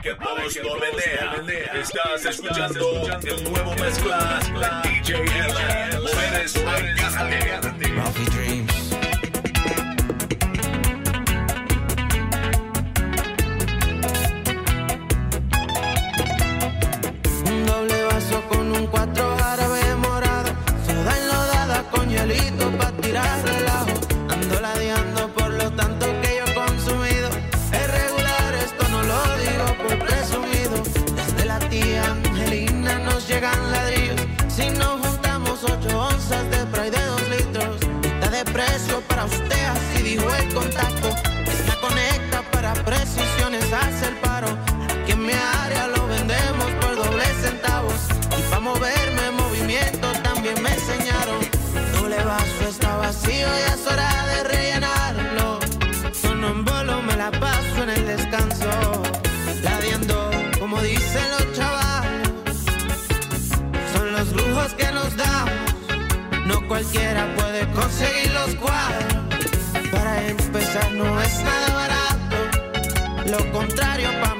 que todos lo. Estás escuchando el nuevo mezcla. DJ Ella. contacto. Ella conecta para precisiones, hace el paro. Aquí en mi área lo vendemos por doble centavos. Y para moverme en movimiento también me enseñaron. Doble vaso está vacío y es hora de rellenarlo. solo en bolo me la paso en el descanso. Ladeando, como dicen los chavales. Son los lujos que nos damos. No cualquiera puede no es nada barato, lo contrario para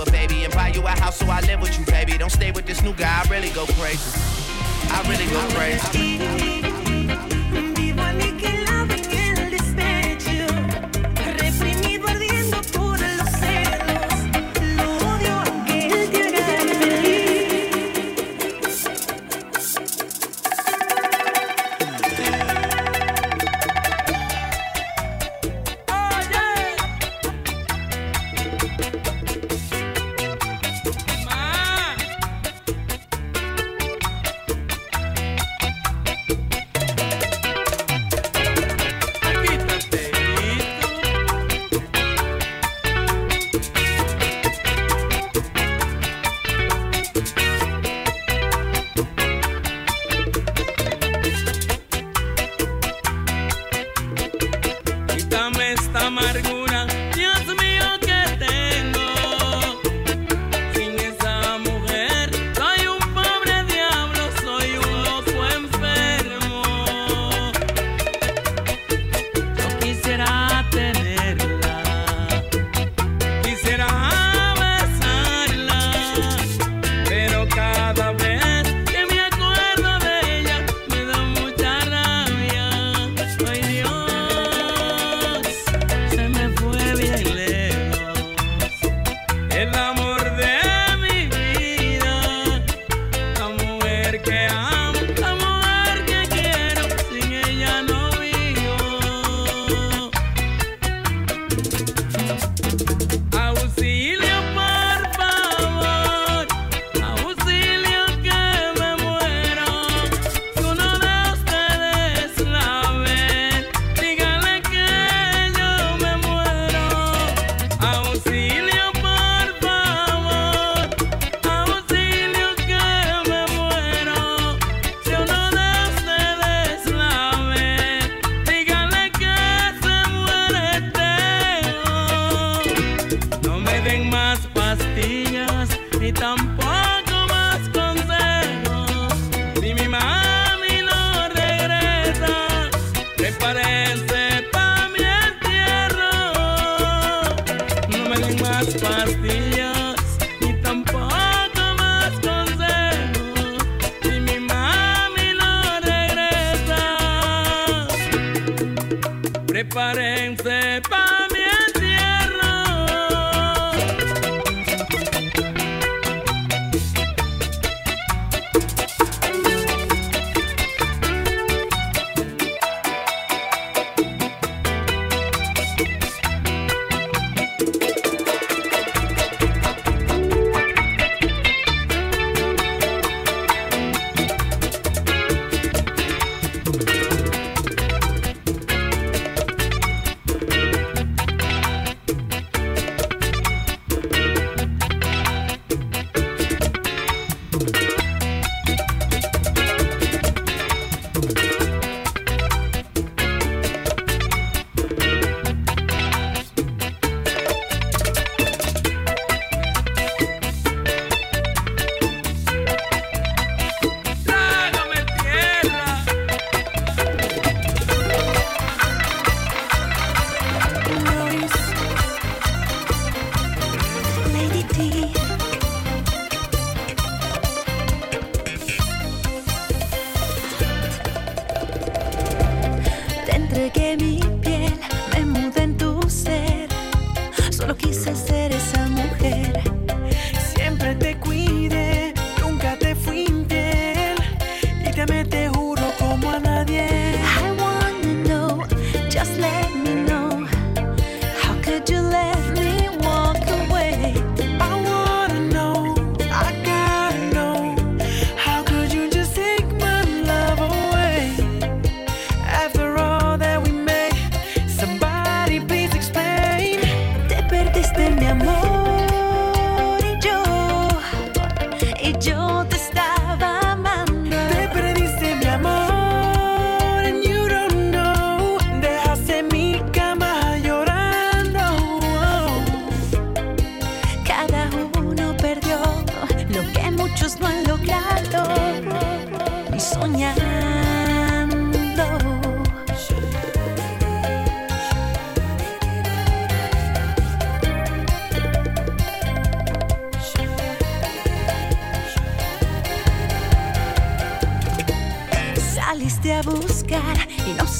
a baby and buy you a house so I live with you, baby. Don't stay with this new guy, I really go crazy. I really go crazy.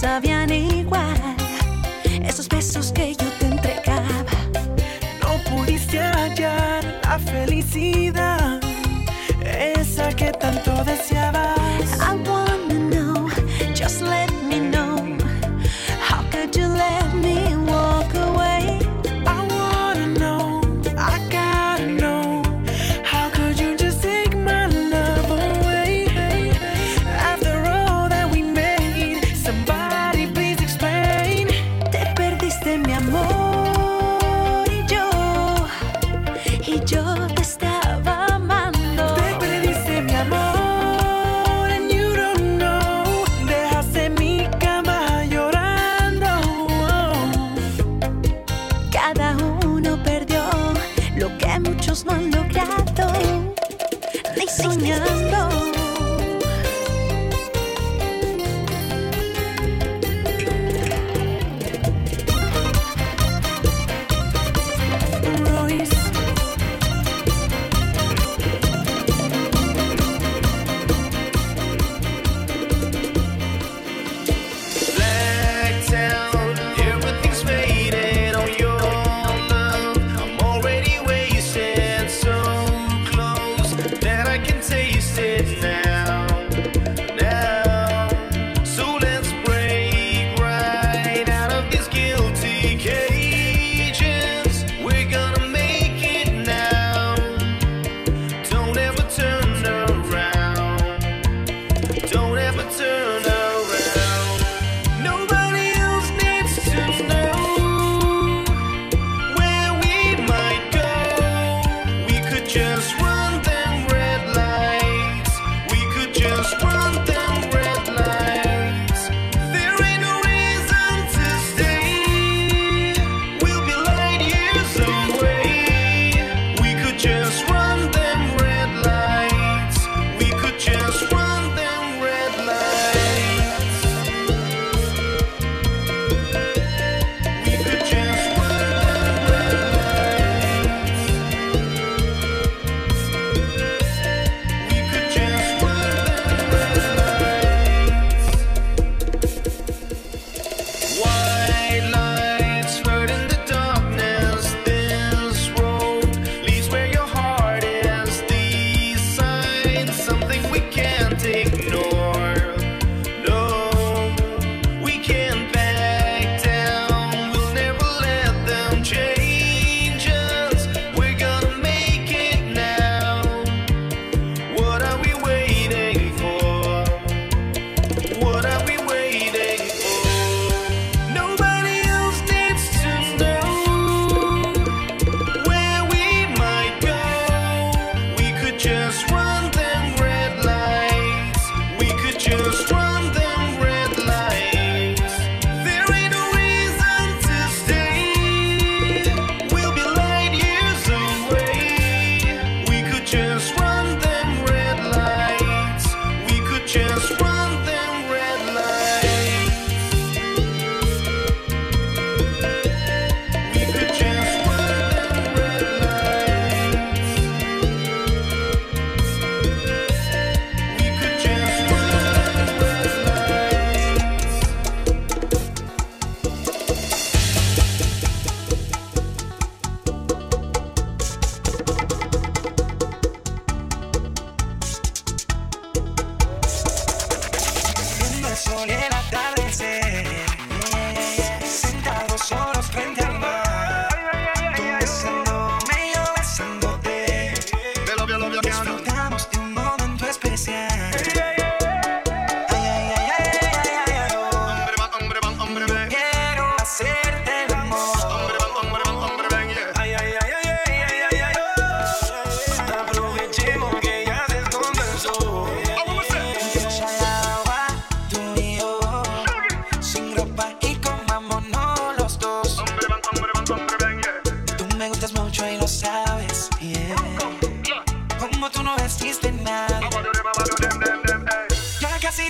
sabían. soñando.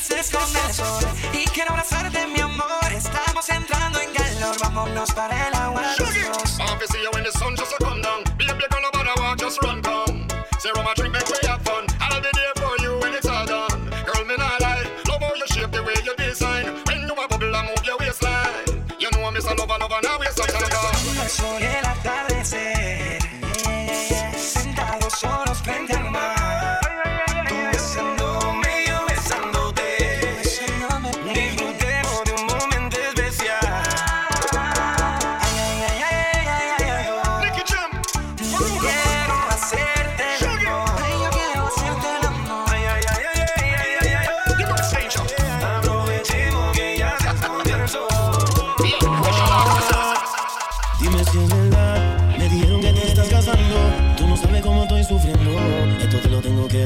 felices con el sol y quiero abrazarte, mi amor. Estamos entrando en calor, vámonos para el agua. Happy the sun just a come down. Be the bottom walk, just run come. Say rum and. I'll be there for you when it's all done. The way you I move your waistline. You know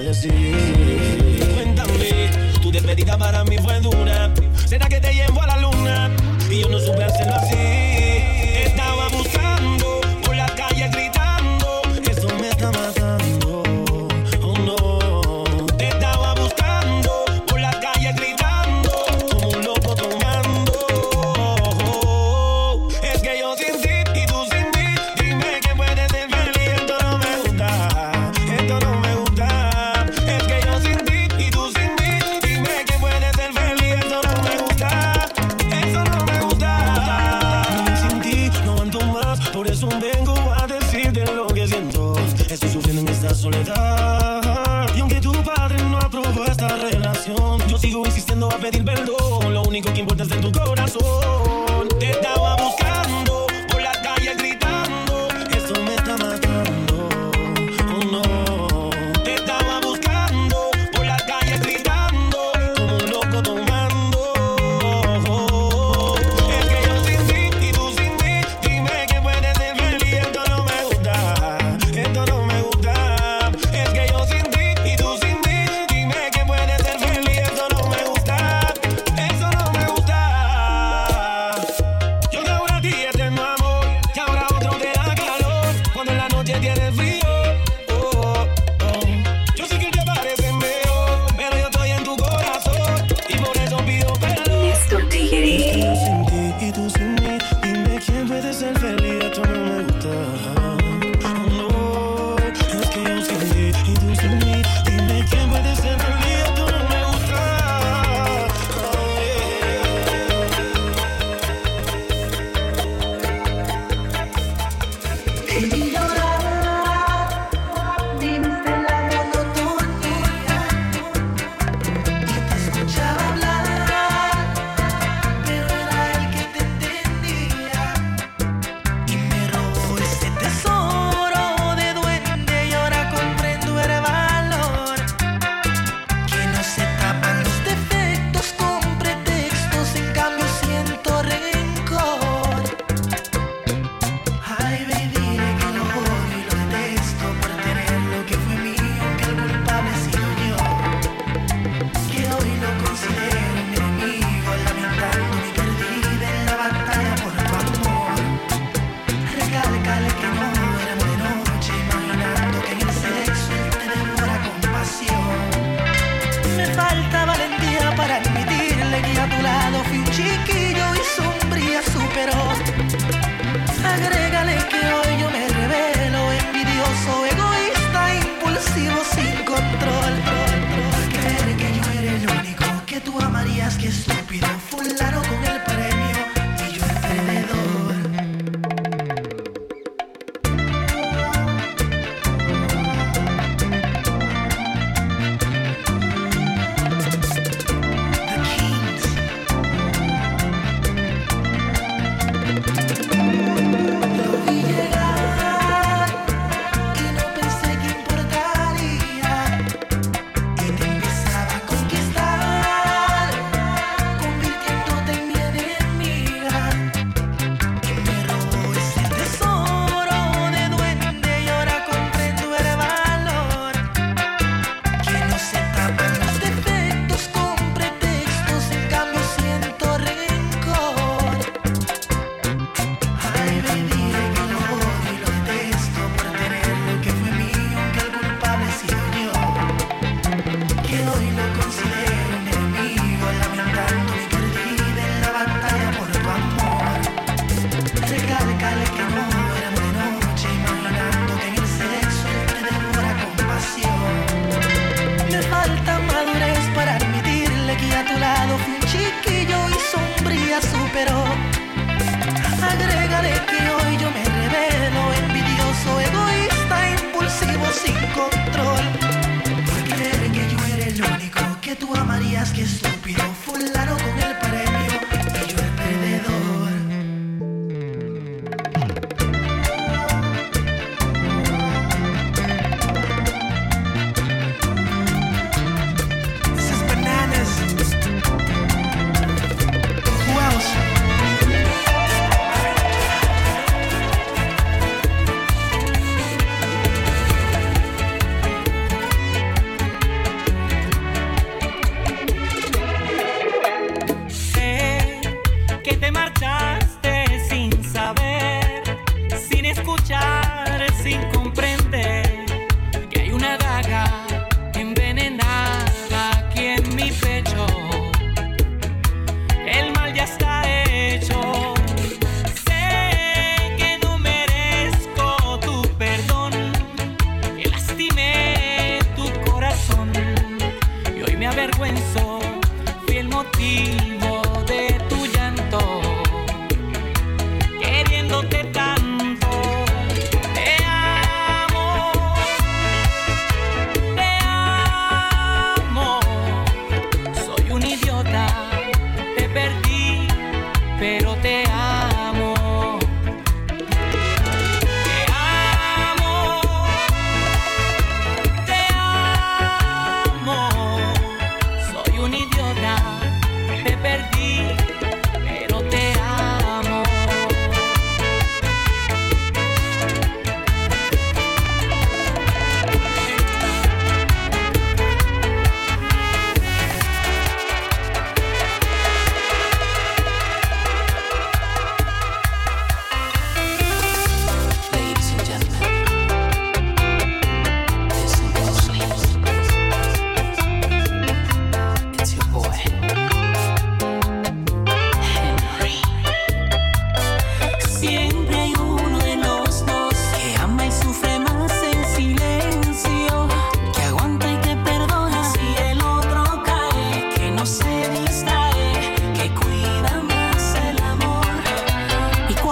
decir. Cuéntame, tu despedida para mí fue dura. ¿Será que te llevo a la luna? Y yo no supe hacerlo así.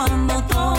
Cuando todo